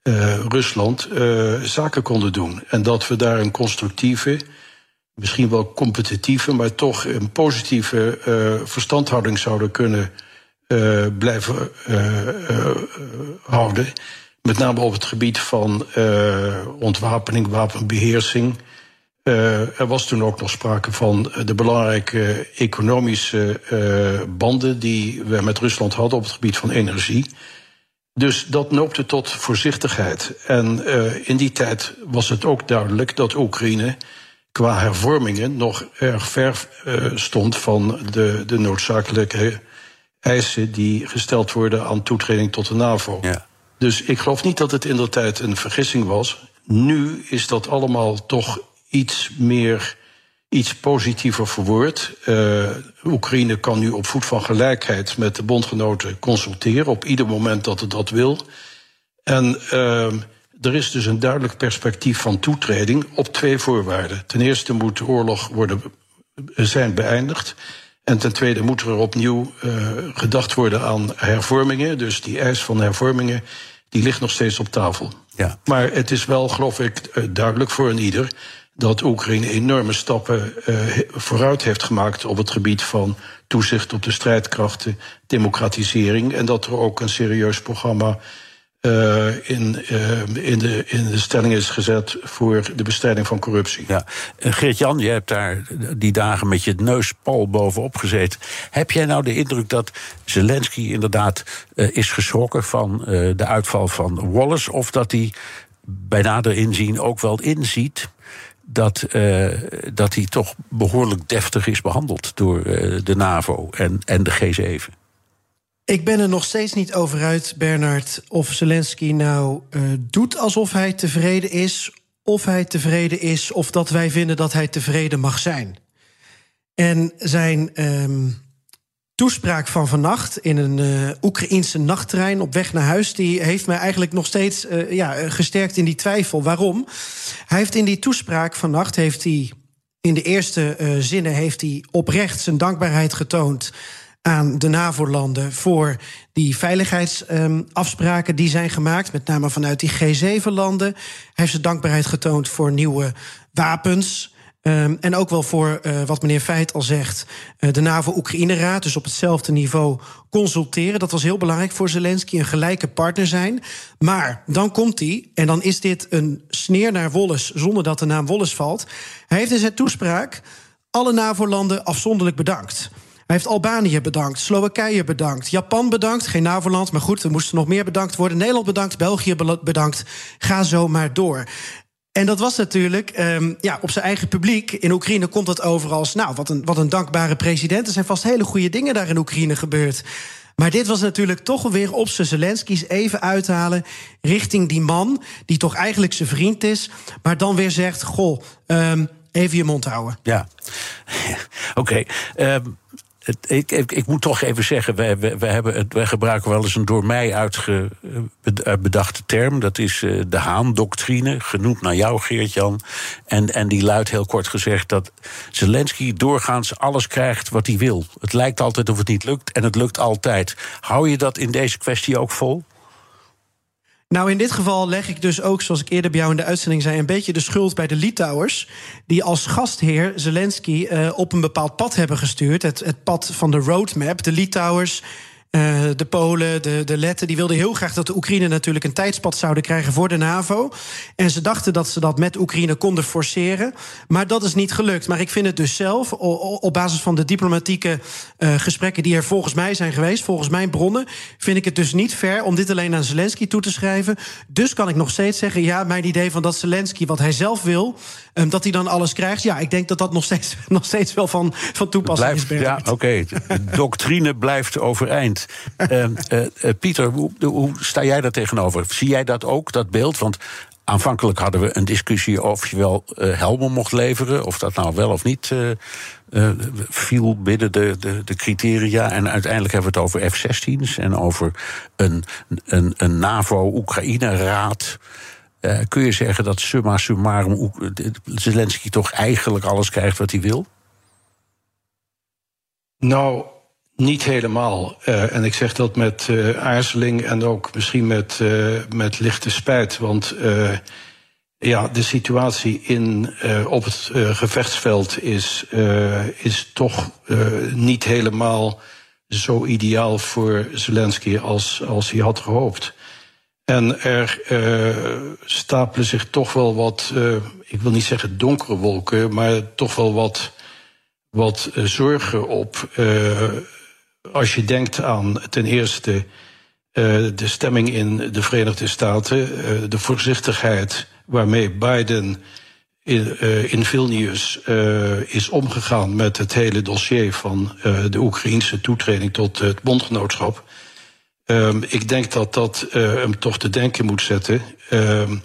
S11: uh, Rusland, zaken konden doen. En dat we daar een constructieve, misschien wel competitieve, maar toch een positieve verstandhouding zouden kunnen blijven houden. Met name op het gebied van ontwapening, wapenbeheersing. Uh, er was toen ook nog sprake van de belangrijke economische uh, banden die we met Rusland hadden op het gebied van energie. Dus dat noopte tot voorzichtigheid. En uh, in die tijd was het ook duidelijk dat Oekraïne qua hervormingen nog erg ver stond van de, de noodzakelijke eisen die gesteld worden aan toetreding tot de NAVO. Ja. Dus ik geloof niet dat het in de tijd een vergissing was. Nu is dat allemaal toch iets meer, iets positiever verwoord. Uh, Oekraïne kan nu op voet van gelijkheid met de bondgenoten consulteren op ieder moment dat het dat wil. En uh, er is dus een duidelijk perspectief van toetreding op twee voorwaarden. Ten eerste moet de oorlog worden, zijn beëindigd. En ten tweede moet er opnieuw uh, gedacht worden aan hervormingen. Dus die eis van hervormingen, die ligt nog steeds op tafel. Ja. Maar het is wel, geloof ik, eh, duidelijk voor een ieder dat Oekraïne enorme stappen uh, vooruit heeft gemaakt op het gebied van toezicht op de strijdkrachten, democratisering en dat er ook een serieus programma uh, in, uh, in, de, in de stelling is gezet voor de bestrijding van corruptie.
S2: Ja. Geert-Jan, je hebt daar die dagen met je neus pal bovenop gezeten. Heb jij nou de indruk dat Zelensky inderdaad is geschrokken van de uitval van Wallace? Of dat hij bij nader inzien ook wel inziet dat, dat hij toch behoorlijk deftig is behandeld door de NAVO en, en de G7?
S6: Ik ben er nog steeds niet over uit, Bernard, of Zelensky nou uh, doet alsof hij tevreden is, of hij tevreden is, of dat wij vinden dat hij tevreden mag zijn. En zijn um, toespraak van vannacht in een uh, Oekraïense nachttrein op weg naar huis, die heeft mij eigenlijk nog steeds uh, ja, gesterkt in die twijfel. Waarom? Hij heeft in die toespraak vannacht heeft hij in de eerste zinnen heeft hij oprecht zijn dankbaarheid getoond aan de NAVO-landen voor die veiligheidsafspraken die zijn gemaakt, met name vanuit die G7-landen. Hij heeft zijn dankbaarheid getoond voor nieuwe wapens. Um, en ook wel voor uh, wat meneer Feit al zegt, uh, de NAVO-Oekraïne-raad, dus op hetzelfde niveau consulteren. Dat was heel belangrijk voor Zelensky, een gelijke partner zijn. Maar dan komt hij, en dan is dit een sneer naar Wolles, zonder dat de naam Wolles valt. Hij heeft in zijn toespraak alle NAVO-landen afzonderlijk bedankt. Hij heeft Albanië bedankt, Slowakije bedankt, Japan bedankt, geen NAVO-land, maar goed, er moesten nog meer bedankt worden. Nederland bedankt, België bedankt. Ga zo maar door. En dat was natuurlijk um, ja, op zijn eigen publiek. In Oekraïne komt dat over als, nou, wat een, wat een dankbare president. Er zijn vast hele goede dingen daar in Oekraïne gebeurd. Maar dit was natuurlijk toch weer op zijn Zelensky's even uithalen richting die man, die toch eigenlijk zijn vriend is, maar dan weer zegt: Goh, um, even je mond houden.
S2: Ja, oké. Okay. Um, ik, ik, ik, moet toch even zeggen, wij, hebben gebruiken wel eens een door mij uitgedachte eh, term. Dat is uh, de Haan-doctrine, genoemd naar jou, Geert-Jan. En, en die luidt heel kort gezegd dat Zelensky doorgaans alles krijgt wat hij wil. Het lijkt altijd of het niet lukt en het lukt altijd. Hou je dat in deze kwestie ook vol?
S6: Nou, in dit geval leg ik dus ook, zoals ik eerder bij jou in de uitzending zei, een beetje de schuld bij de Litouwers. Die als gastheer Zelensky uh, op een bepaald pad hebben gestuurd. Het, het pad van de roadmap. De Litouwers uh, de Polen, de, de Letten, die wilden heel graag dat de Oekraïne natuurlijk een tijdspad zouden krijgen voor de NAVO. En ze dachten dat ze dat met Oekraïne konden forceren. Maar dat is niet gelukt. Maar ik vind het dus zelf, op basis van de diplomatieke uh, gesprekken die er volgens mij zijn geweest, volgens mijn bronnen, vind ik het dus niet fair om dit alleen aan Zelensky toe te schrijven. Dus kan ik nog steeds zeggen, ja, mijn idee van dat Zelensky wat hij zelf wil, um, dat hij dan alles krijgt. Ja, ik denk dat dat nog steeds, nog steeds wel van, van toepassing
S2: blijft, is. Ja, oké. Okay. De doctrine blijft overeind. Uh, uh, Pieter, hoe, hoe, sta jij daar tegenover? Zie jij dat ook, dat beeld? Want aanvankelijk hadden we een discussie of je wel uh, helmen mocht leveren. Of dat nou wel of niet viel binnen de, de, de, criteria. En uiteindelijk hebben we het over F-16's en over een, een, een NAVO-Oekraïne-raad. kun je zeggen dat summa summarum Zelensky toch eigenlijk alles krijgt wat hij wil?
S11: Nou, niet helemaal. Uh, en ik zeg dat met uh, aarzeling en ook misschien met, uh, met lichte spijt. Want ja, de situatie in, op het gevechtsveld is, is toch niet helemaal zo ideaal voor Zelensky als, als hij had gehoopt. En er stapelen zich toch wel wat, ik wil niet zeggen donkere wolken, maar toch wel wat, wat zorgen op als je denkt aan ten eerste uh, de stemming in de Verenigde Staten, uh, de voorzichtigheid waarmee Biden in, uh, in Vilnius is omgegaan met het hele dossier van de Oekraïnse toetreding tot het bondgenootschap. Um, ik denk dat dat hem toch te denken moet zetten um,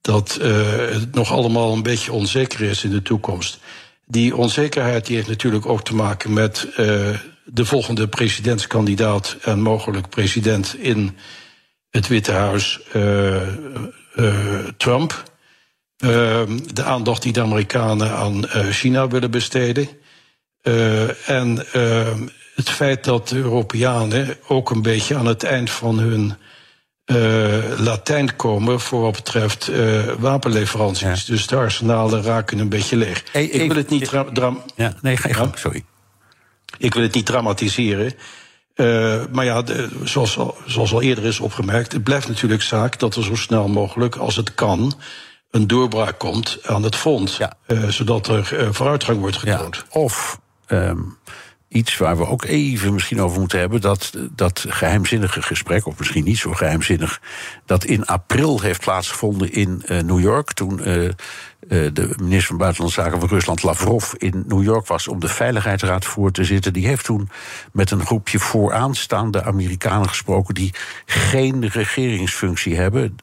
S11: dat het nog allemaal een beetje onzeker is in de toekomst. Die onzekerheid die heeft natuurlijk ook te maken met de volgende presidentskandidaat en mogelijk president in het Witte Huis, Trump. Ehm, de aandacht die de Amerikanen aan eh, China willen besteden. Eh, en ehm, het feit dat de Europeanen ook een beetje aan het eind van hun Latijn komen voor wat betreft wapenleveranties. Dus de arsenalen raken een beetje leeg. ik wil het niet
S2: ja, nee, ga je gang, sorry.
S11: Ik wil het niet dramatiseren. Uh, maar ja, de, zoals, zoals al eerder is opgemerkt, het blijft natuurlijk zaak dat er zo snel mogelijk, als het kan, een doorbraak komt aan het fonds. Ja. Uh, zodat er uh, vooruitgang wordt getoond.
S2: Ja. Of um, iets waar we ook even misschien over moeten hebben. Dat, dat geheimzinnige gesprek, of misschien niet zo geheimzinnig. dat in april heeft plaatsgevonden in uh, New York. Toen uh, de minister van Buitenlandse Zaken van Rusland, Lavrov, in New York was om de Veiligheidsraad voor te zitten. Die heeft toen met een groepje vooraanstaande Amerikanen gesproken die geen regeringsfunctie hebben.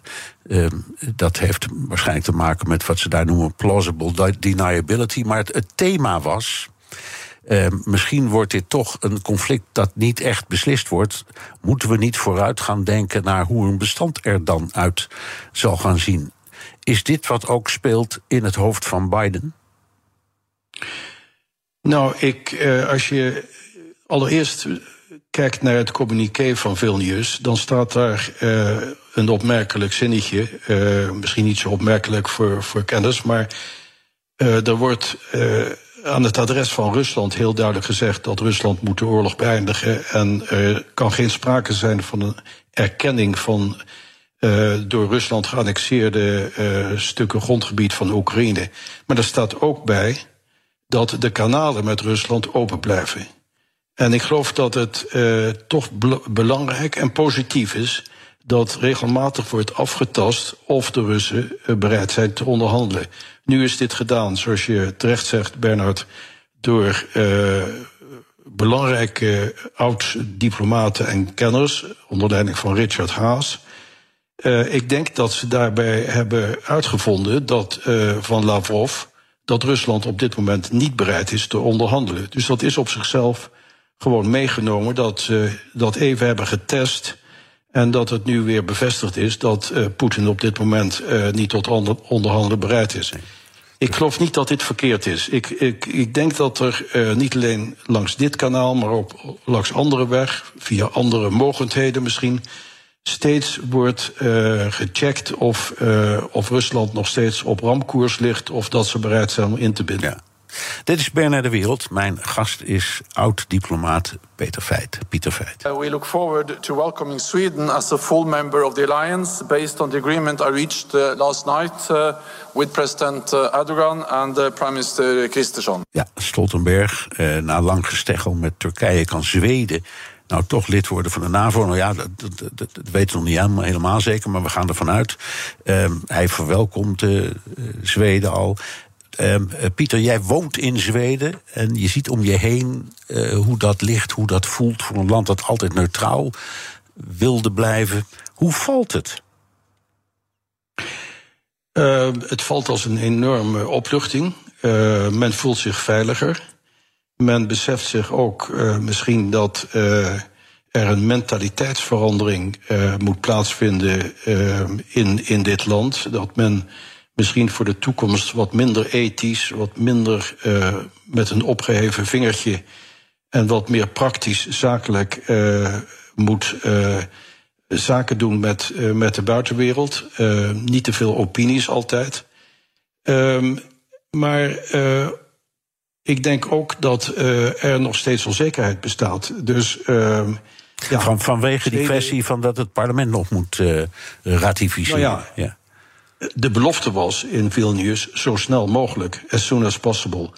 S2: Uh, dat heeft waarschijnlijk te maken met wat ze daar noemen plausible deniability. Maar het thema was. Uh, misschien wordt dit toch een conflict dat niet echt beslist wordt. Moeten we niet vooruit gaan denken naar hoe een bestand er dan uit zal gaan zien? Is dit wat ook speelt in het hoofd van Biden?
S11: Nou, ik, uh, als je allereerst kijkt naar het communiqué van Vilnius, dan staat daar uh, een opmerkelijk zinnetje. Misschien niet zo opmerkelijk voor, voor kennis, maar er wordt aan het adres van Rusland heel duidelijk gezegd dat Rusland moet de oorlog beëindigen. En er kan geen sprake zijn van een erkenning van uh, door Rusland geannexeerde uh, stukken grondgebied van Oekraïne. Maar er staat ook bij dat de kanalen met Rusland open blijven. En ik geloof dat het uh, toch belangrijk en positief is dat regelmatig wordt afgetast of de Russen bereid zijn te onderhandelen. Nu is dit gedaan, zoals je terecht zegt, Bernard, door belangrijke oud-diplomaten en kenners, onder leiding van Richard Haas. Uh, ik denk dat ze daarbij hebben uitgevonden dat uh, van Lavrov dat Rusland op dit moment niet bereid is te onderhandelen. Dus dat is op zichzelf gewoon meegenomen dat ze dat even hebben getest. En dat het nu weer bevestigd is dat uh, Poetin op dit moment niet tot onderhandelen bereid is. Ik geloof niet dat dit verkeerd is. Ik, ik, ik denk dat er niet alleen langs dit kanaal, maar ook langs andere weg, via andere mogendheden misschien steeds wordt uh, gecheckt of, uh, of Rusland nog steeds op ramkoers ligt of dat ze bereid zijn om in te binden.
S2: Dit is Bernard de Wereld. Mijn gast is oud-diplomaat Peter Feit. Pieter Feit.
S5: Uh, we look forward to welcoming Sweden as a full member of the alliance based on the agreement I reached uh, last night uh, with President uh, Erdogan and Prime Minister Kristersson.
S2: Ja, Stoltenberg, na lang gesteggel met Turkije kan Zweden nou toch lid worden van de NAVO. Nou ja, dat, dat, dat, dat weten we nog niet helemaal, helemaal, zeker, maar we gaan ervan uit. Um, hij verwelkomt uh, Zweden al. Um, uh, Pieter, jij woont in Zweden en je ziet om je heen uh, hoe dat ligt, hoe dat voelt voor een land dat altijd neutraal wilde blijven. Hoe valt het?
S11: het valt als een enorme opluchting. men voelt zich veiliger men beseft zich ook uh, misschien dat er een mentaliteitsverandering moet plaatsvinden in, in dit land. Dat men misschien voor de toekomst wat minder ethisch, wat minder met een opgeheven vingertje en wat meer praktisch zakelijk moet zaken doen met, met de buitenwereld. niet te veel opinies altijd. Um, maar ik denk ook dat er nog steeds onzekerheid bestaat. Dus. Uh,
S2: ja, Van, vanwege die kwestie van dat het parlement nog moet ratificeren.
S11: Nou ja, ja, De belofte was in Vilnius zo snel mogelijk, as soon as possible.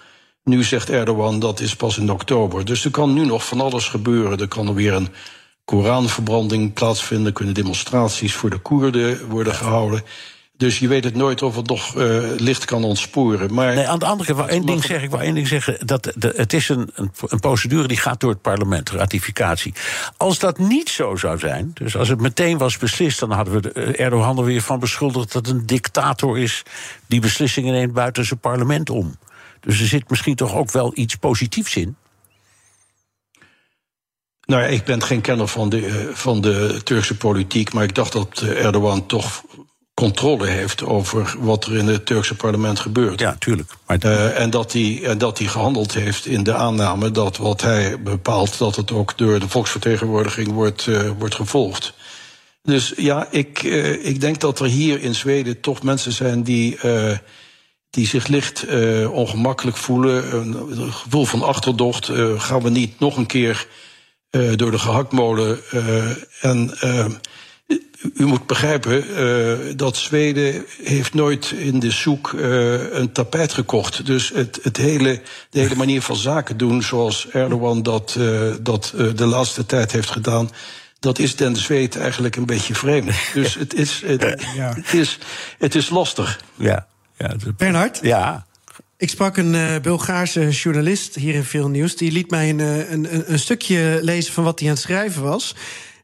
S11: Nu zegt Erdogan dat is pas in oktober. Dus er kan nu nog van alles gebeuren. Er kan er weer een Koranverbranding plaatsvinden. Kunnen demonstraties voor de Koerden worden gehouden. Dus je weet het nooit of het nog uh, licht kan ontsporen. Maar
S2: nee, aan de andere kant, één ding zeg ik wel één ding zeggen. Dat de, het is een, een, procedure die gaat door het parlement, ratificatie. Als dat niet zo zou zijn, dus als het meteen was beslist, dan hadden we de, Erdogan er weer van beschuldigd dat het een dictator is die beslissingen neemt buiten zijn parlement om. Dus er zit misschien toch ook wel iets positiefs in.
S11: Nou ja, ik ben geen kenner van de, van de Turkse politiek, maar ik dacht dat Erdogan toch controle heeft over wat er in het Turkse parlement gebeurt.
S2: Ja, tuurlijk.
S11: Maar... Uh, en dat hij en dat hij gehandeld heeft in de aanname dat wat hij bepaalt, dat het ook door de volksvertegenwoordiging wordt, uh, wordt gevolgd. Dus ja, ik, uh, ik denk dat er hier in Zweden toch mensen zijn die, die zich licht ongemakkelijk voelen. Een gevoel van achterdocht. gaan we niet nog een keer door de gehaktmolen en u moet begrijpen uh, dat Zweden heeft nooit in de zoek uh, een tapijt gekocht. Dus het, het hele, de hele manier van zaken doen, zoals Erdogan dat, uh, dat de laatste tijd heeft gedaan. Dat is den Zweed eigenlijk een beetje vreemd. Dus het is, het, ja. het is, het is lastig.
S2: Ja. ja
S6: Bernhard?
S2: Ja.
S6: Ik sprak een uh, Bulgaarse journalist hier in Veel Nieuws. Die liet mij een, een, een stukje lezen van wat hij aan het schrijven was.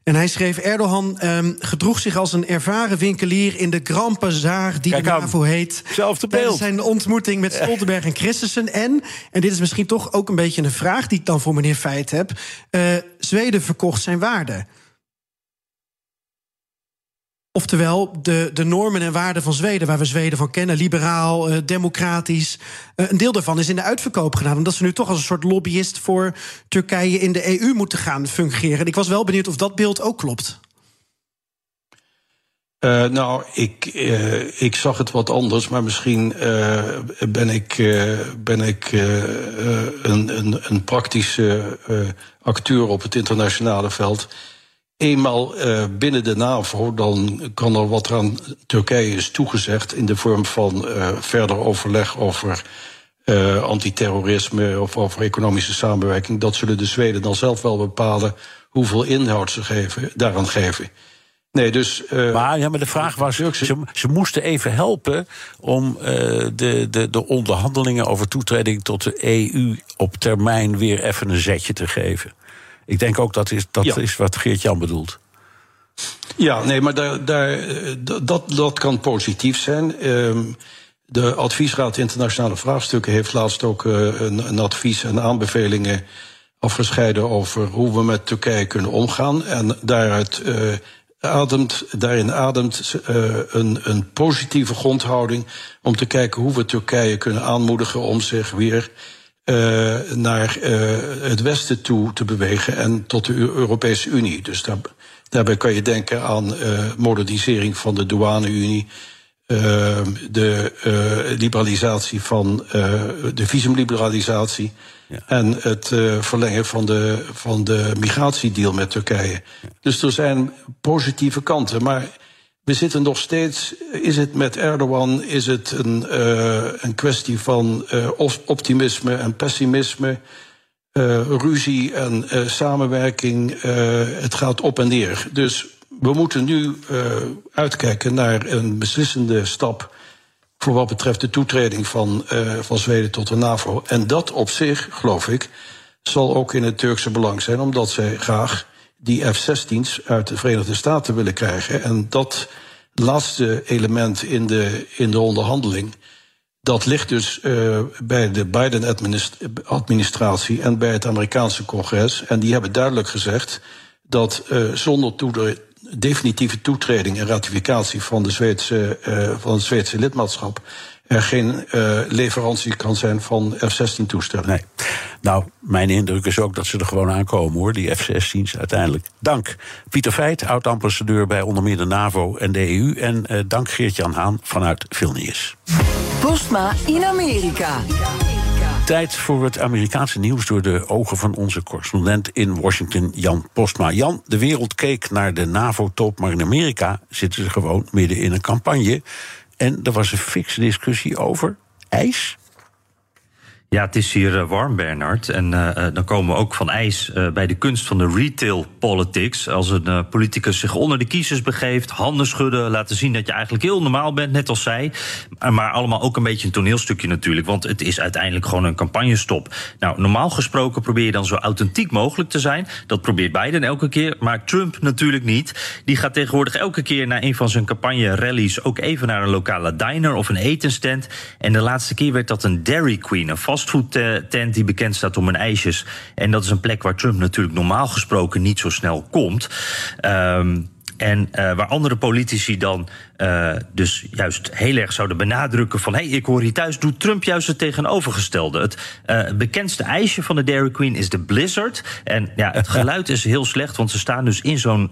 S6: En hij schreef: Erdogan um, gedroeg zich als een ervaren winkelier in de Grand Bazaar, die Kijk de NAVO heet.
S2: Zelfde beeld.
S6: zijn ontmoeting met Stoltenberg en Christensen. En, en dit is misschien toch ook een beetje een vraag die ik dan voor meneer Feit heb: uh, Zweden verkocht zijn waarde. Oftewel, de, de normen en waarden van Zweden, waar we Zweden van kennen, liberaal, uh, democratisch. Uh, een deel daarvan is in de uitverkoop gedaan. Omdat ze nu toch als een soort lobbyist voor Turkije in de EU moeten gaan fungeren. En ik was wel benieuwd of dat beeld ook klopt.
S11: Uh, nou, ik, ik zag het wat anders, maar misschien ben ik, ben ik een, een, een praktische acteur op het internationale veld eenmaal uh, binnen de NAVO, dan kan er wat er aan Turkije is toegezegd in de vorm van uh, verder overleg over uh, antiterrorisme of over economische samenwerking. Dat zullen de Zweden dan zelf wel bepalen hoeveel inhoud ze geven, daaraan geven. Nee, dus,
S2: uh, maar, ja, maar de vraag was, ze, ze moesten even helpen om uh, de, de, de onderhandelingen over toetreding tot de EU op termijn weer even een zetje te geven. Ik denk ook dat is, dat is wat Geert-Jan bedoelt.
S11: Ja, nee, maar daar, daar, dat, dat kan positief zijn. Um, de Adviesraad Internationale Vraagstukken heeft laatst ook uh, een, een, advies en aanbevelingen afgescheiden over hoe we met Turkije kunnen omgaan. En daaruit uh, ademt, daarin ademt uh, een, een positieve grondhouding om te kijken hoe we Turkije kunnen aanmoedigen om zich weer uh, naar uh, het Westen toe te bewegen en tot de Europese Unie. Dus daar, daarbij kan je denken aan uh, modernisering van de douane-Unie. de liberalisatie van de visumliberalisatie. Ja. En het verlengen van de, van de migratiedeal met Turkije. Ja. Dus er zijn positieve kanten. Maar we zitten nog steeds. Is het met Erdogan is het een, uh, een kwestie van uh, optimisme en pessimisme, uh, ruzie en samenwerking? het gaat op en neer. Dus we moeten nu uitkijken naar een beslissende stap voor wat betreft de toetreding van, van Zweden tot de NAVO. En dat op zich, geloof ik, zal ook in het Turkse belang zijn, omdat zij graag die F-16's uit de Verenigde Staten willen krijgen. En dat laatste element in de, in de onderhandeling. Dat ligt dus uh, bij de Biden-administratie en bij het Amerikaanse congres. En die hebben duidelijk gezegd dat uh, zonder definitieve toetreding en ratificatie van, de Zweedse, uh, van het Zweedse lidmaatschap er geen uh, leverantie kan zijn van F-16-toestellen.
S2: Nee. Nou, mijn indruk is ook dat ze er gewoon aankomen, hoor, die F-16's uiteindelijk. Dank Pieter Feit, oud-ambassadeur bij onder meer de NAVO en de EU. En uh, dank Geert-Jan Haan vanuit Vilnius.
S1: Postma in Amerika.
S2: Tijd voor het Amerikaanse nieuws door de ogen van onze correspondent in Washington, Jan Postma. Jan, de wereld keek naar de NAVO-top, maar in Amerika zitten ze gewoon midden in een campagne. En er was een fikse discussie over ijs.
S12: Ja, het is hier uh, warm, Bernard. En uh, dan komen we ook van ijs bij de kunst van de retail politics. Als een politicus zich onder de kiezers begeeft, handen schudden, laten zien dat je eigenlijk heel normaal bent, net als zij. Maar allemaal ook een beetje een toneelstukje natuurlijk, want het is uiteindelijk gewoon een campagnestop. Nou, normaal gesproken probeer je dan zo authentiek mogelijk te zijn. Dat probeert Biden elke keer, maar Trump natuurlijk niet. Die gaat tegenwoordig elke keer na een van zijn campagne-rallies ook even naar een lokale diner of een etensstand. En de laatste keer werd dat een Dairy Queen, een fastfood-tent die bekend staat om hun ijsjes. En dat is een plek waar Trump natuurlijk normaal gesproken niet zo snel komt. Um, en uh, waar andere politici dan uh, dus juist heel erg zouden benadrukken van... hé, hey, ik hoor hier thuis, doet Trump juist het tegenovergestelde. Het uh, bekendste ijsje van de Dairy Queen is de Blizzard. En ja, het geluid is heel slecht, want ze staan dus in zo'n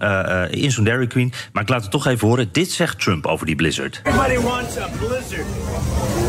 S12: in zo'n Dairy Queen. Maar ik laat het toch even horen. Dit zegt Trump over die Blizzard.
S13: Everybody wants a Blizzard.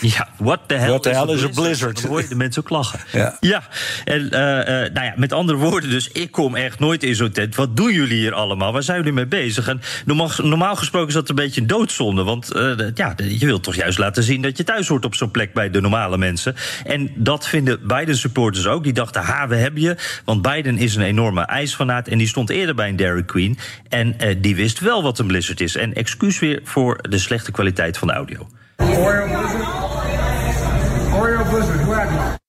S12: Ja, what the hell,
S2: What the
S12: is,
S2: hell
S12: a
S2: is a
S12: blizzard?
S2: blizzard?
S12: Dan hoor je de mensen ook lachen.
S2: Ja.
S12: Ja, en uh, uh, nou ja, met andere woorden dus, ik kom echt nooit in zo'n tent. Wat doen jullie hier allemaal? Waar zijn jullie mee bezig? En normaal, normaal gesproken is dat een beetje een doodzonde. Want uh, ja, je wilt toch juist laten zien dat je thuis hoort op zo'n plek bij de normale mensen. En dat vinden Biden supporters ook. Die dachten, ha, we hebben je. Want Biden is een enorme ijsfanaat. En die stond eerder bij een Dairy Queen. En die wist wel wat een blizzard is. En excuus weer voor de slechte kwaliteit van de audio.
S13: Oreo Blizzard. Oreo Blizzard, who had one?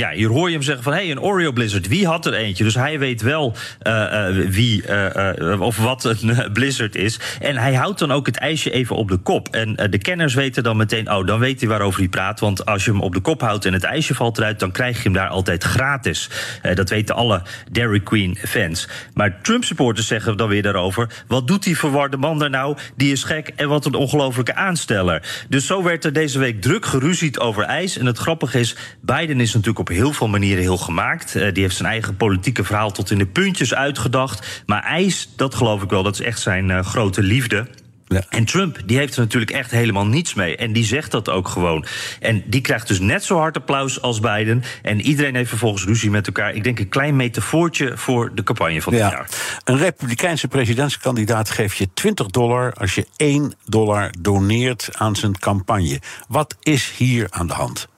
S12: Ja, hier hoor je hem zeggen van hé, hey, een Oreo Blizzard. Wie had er eentje? Dus hij weet wel uh, uh, wie uh, of wat een Blizzard is. En hij houdt dan ook het ijsje even op de kop. En de kenners weten dan meteen, oh, dan weet hij waarover hij praat. Want als je hem op de kop houdt en het ijsje valt eruit, dan krijg je hem daar altijd gratis. dat weten alle Dairy Queen fans. Maar Trump supporters zeggen dan weer daarover: wat doet die verwarde man daar nou? Die is gek en wat een ongelofelijke aansteller. Dus zo werd er deze week druk geruzied over ijs. En het grappige is, Biden is natuurlijk op op heel veel manieren heel gemaakt. Uh, die heeft zijn eigen politieke verhaal tot in de puntjes uitgedacht. Maar ijs, dat geloof ik wel, dat is echt zijn uh, grote liefde. Ja. En Trump, die heeft er natuurlijk echt helemaal niets mee. En die zegt dat ook gewoon. En die krijgt dus net zo hard applaus als Biden. En iedereen heeft vervolgens ruzie met elkaar. Ik denk een klein metafoortje voor de campagne van dit
S2: Ja.
S12: jaar.
S2: Een republikeinse presidentskandidaat geeft je 20 dollar als je 1 dollar doneert aan zijn campagne. Wat is hier aan de hand?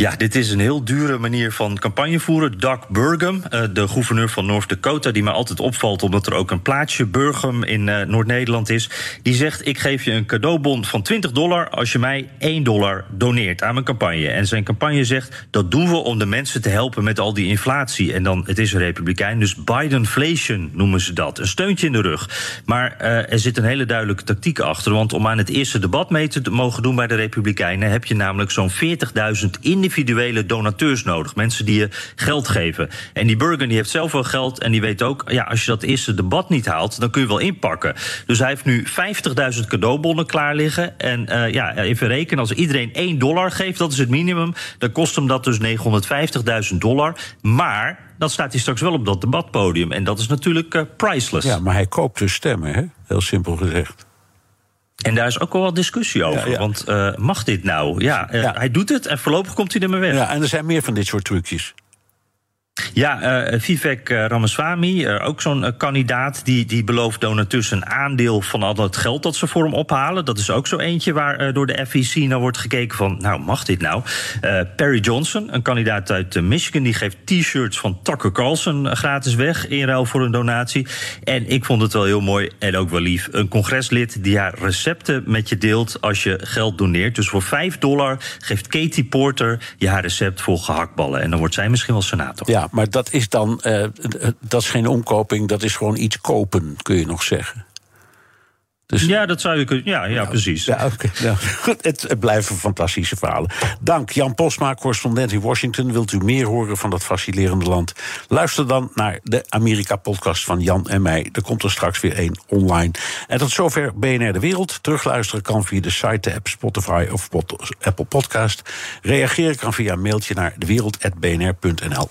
S12: Ja, dit is een heel dure manier van campagne voeren. Doug Burgum, eh, de gouverneur van North Dakota, die mij altijd opvalt omdat er ook een plaatsje Burgum in uh, Noord-Nederland is, die zegt: Ik geef je een cadeaubon van 20 dollar als je mij 1 dollar doneert aan mijn campagne. En zijn campagne zegt: Dat doen we om de mensen te helpen met al die inflatie. En dan, het is een republikein, dus Bidenflation noemen ze dat. Een steuntje in de rug. Maar uh, er zit een hele duidelijke tactiek achter. Want om aan het eerste debat mee te mogen doen bij de Republikeinen, heb je namelijk zo'n 40.000 individuen individuele donateurs nodig. Mensen die je geld geven. En die Burger die heeft zelf wel geld. En die weet ook, ja, als je dat eerste debat niet haalt, dan kun je wel inpakken. Dus hij heeft nu 50.000 cadeaubonnen klaar liggen. En uh, ja, even rekenen, als iedereen 1 dollar geeft, dat is het minimum. Dan kost hem dat dus 950.000 dollar. Maar dan staat hij straks wel op dat debatpodium. En dat is natuurlijk uh, priceless.
S2: Ja, maar hij koopt dus stemmen, hè? heel simpel gezegd.
S12: En daar is ook wel wat discussie over.
S2: Ja, ja.
S12: Want uh, mag dit nou? Ja, uh,
S2: Ja.
S12: hij doet het en voorlopig komt hij er maar weg.
S2: Ja, en er zijn meer van dit soort trucjes.
S12: Ja, uh, Vivek uh, Ramaswamy, uh, ook zo'n kandidaat, die, die belooft donateurs een aandeel van al het geld dat ze voor hem ophalen. Dat is ook zo eentje waar door de FEC naar wordt gekeken van, nou, mag dit nou? Perry Johnson, een kandidaat uit Michigan, die geeft t-shirts van Tucker Carlson gratis weg in ruil voor een donatie. En ik vond het wel heel mooi en ook wel lief. Een congreslid die haar recepten met je deelt als je geld doneert. Dus voor 5 dollar geeft Katie Porter je haar recept voor gehaktballen. En dan wordt zij misschien wel senator.
S2: Ja, maar dat is dan, uh, dat is geen omkoping, dat is gewoon iets kopen, kun je nog zeggen. Dus,
S12: ja, dat zou je kunnen. Ja, ja, precies.
S2: Ja, okay, goed, het, het, blijven fantastische verhalen. Dank, Jan Postma, correspondent in Washington. Wilt u meer horen van dat fascinerende land? Luister dan naar de Amerika-podcast van Jan en mij. Er komt er straks weer één online. En tot zover BNR De Wereld. Terugluisteren kan via de site, de app Spotify of Apple Podcast. Reageren kan via een mailtje naar dewereld.bnr.nl.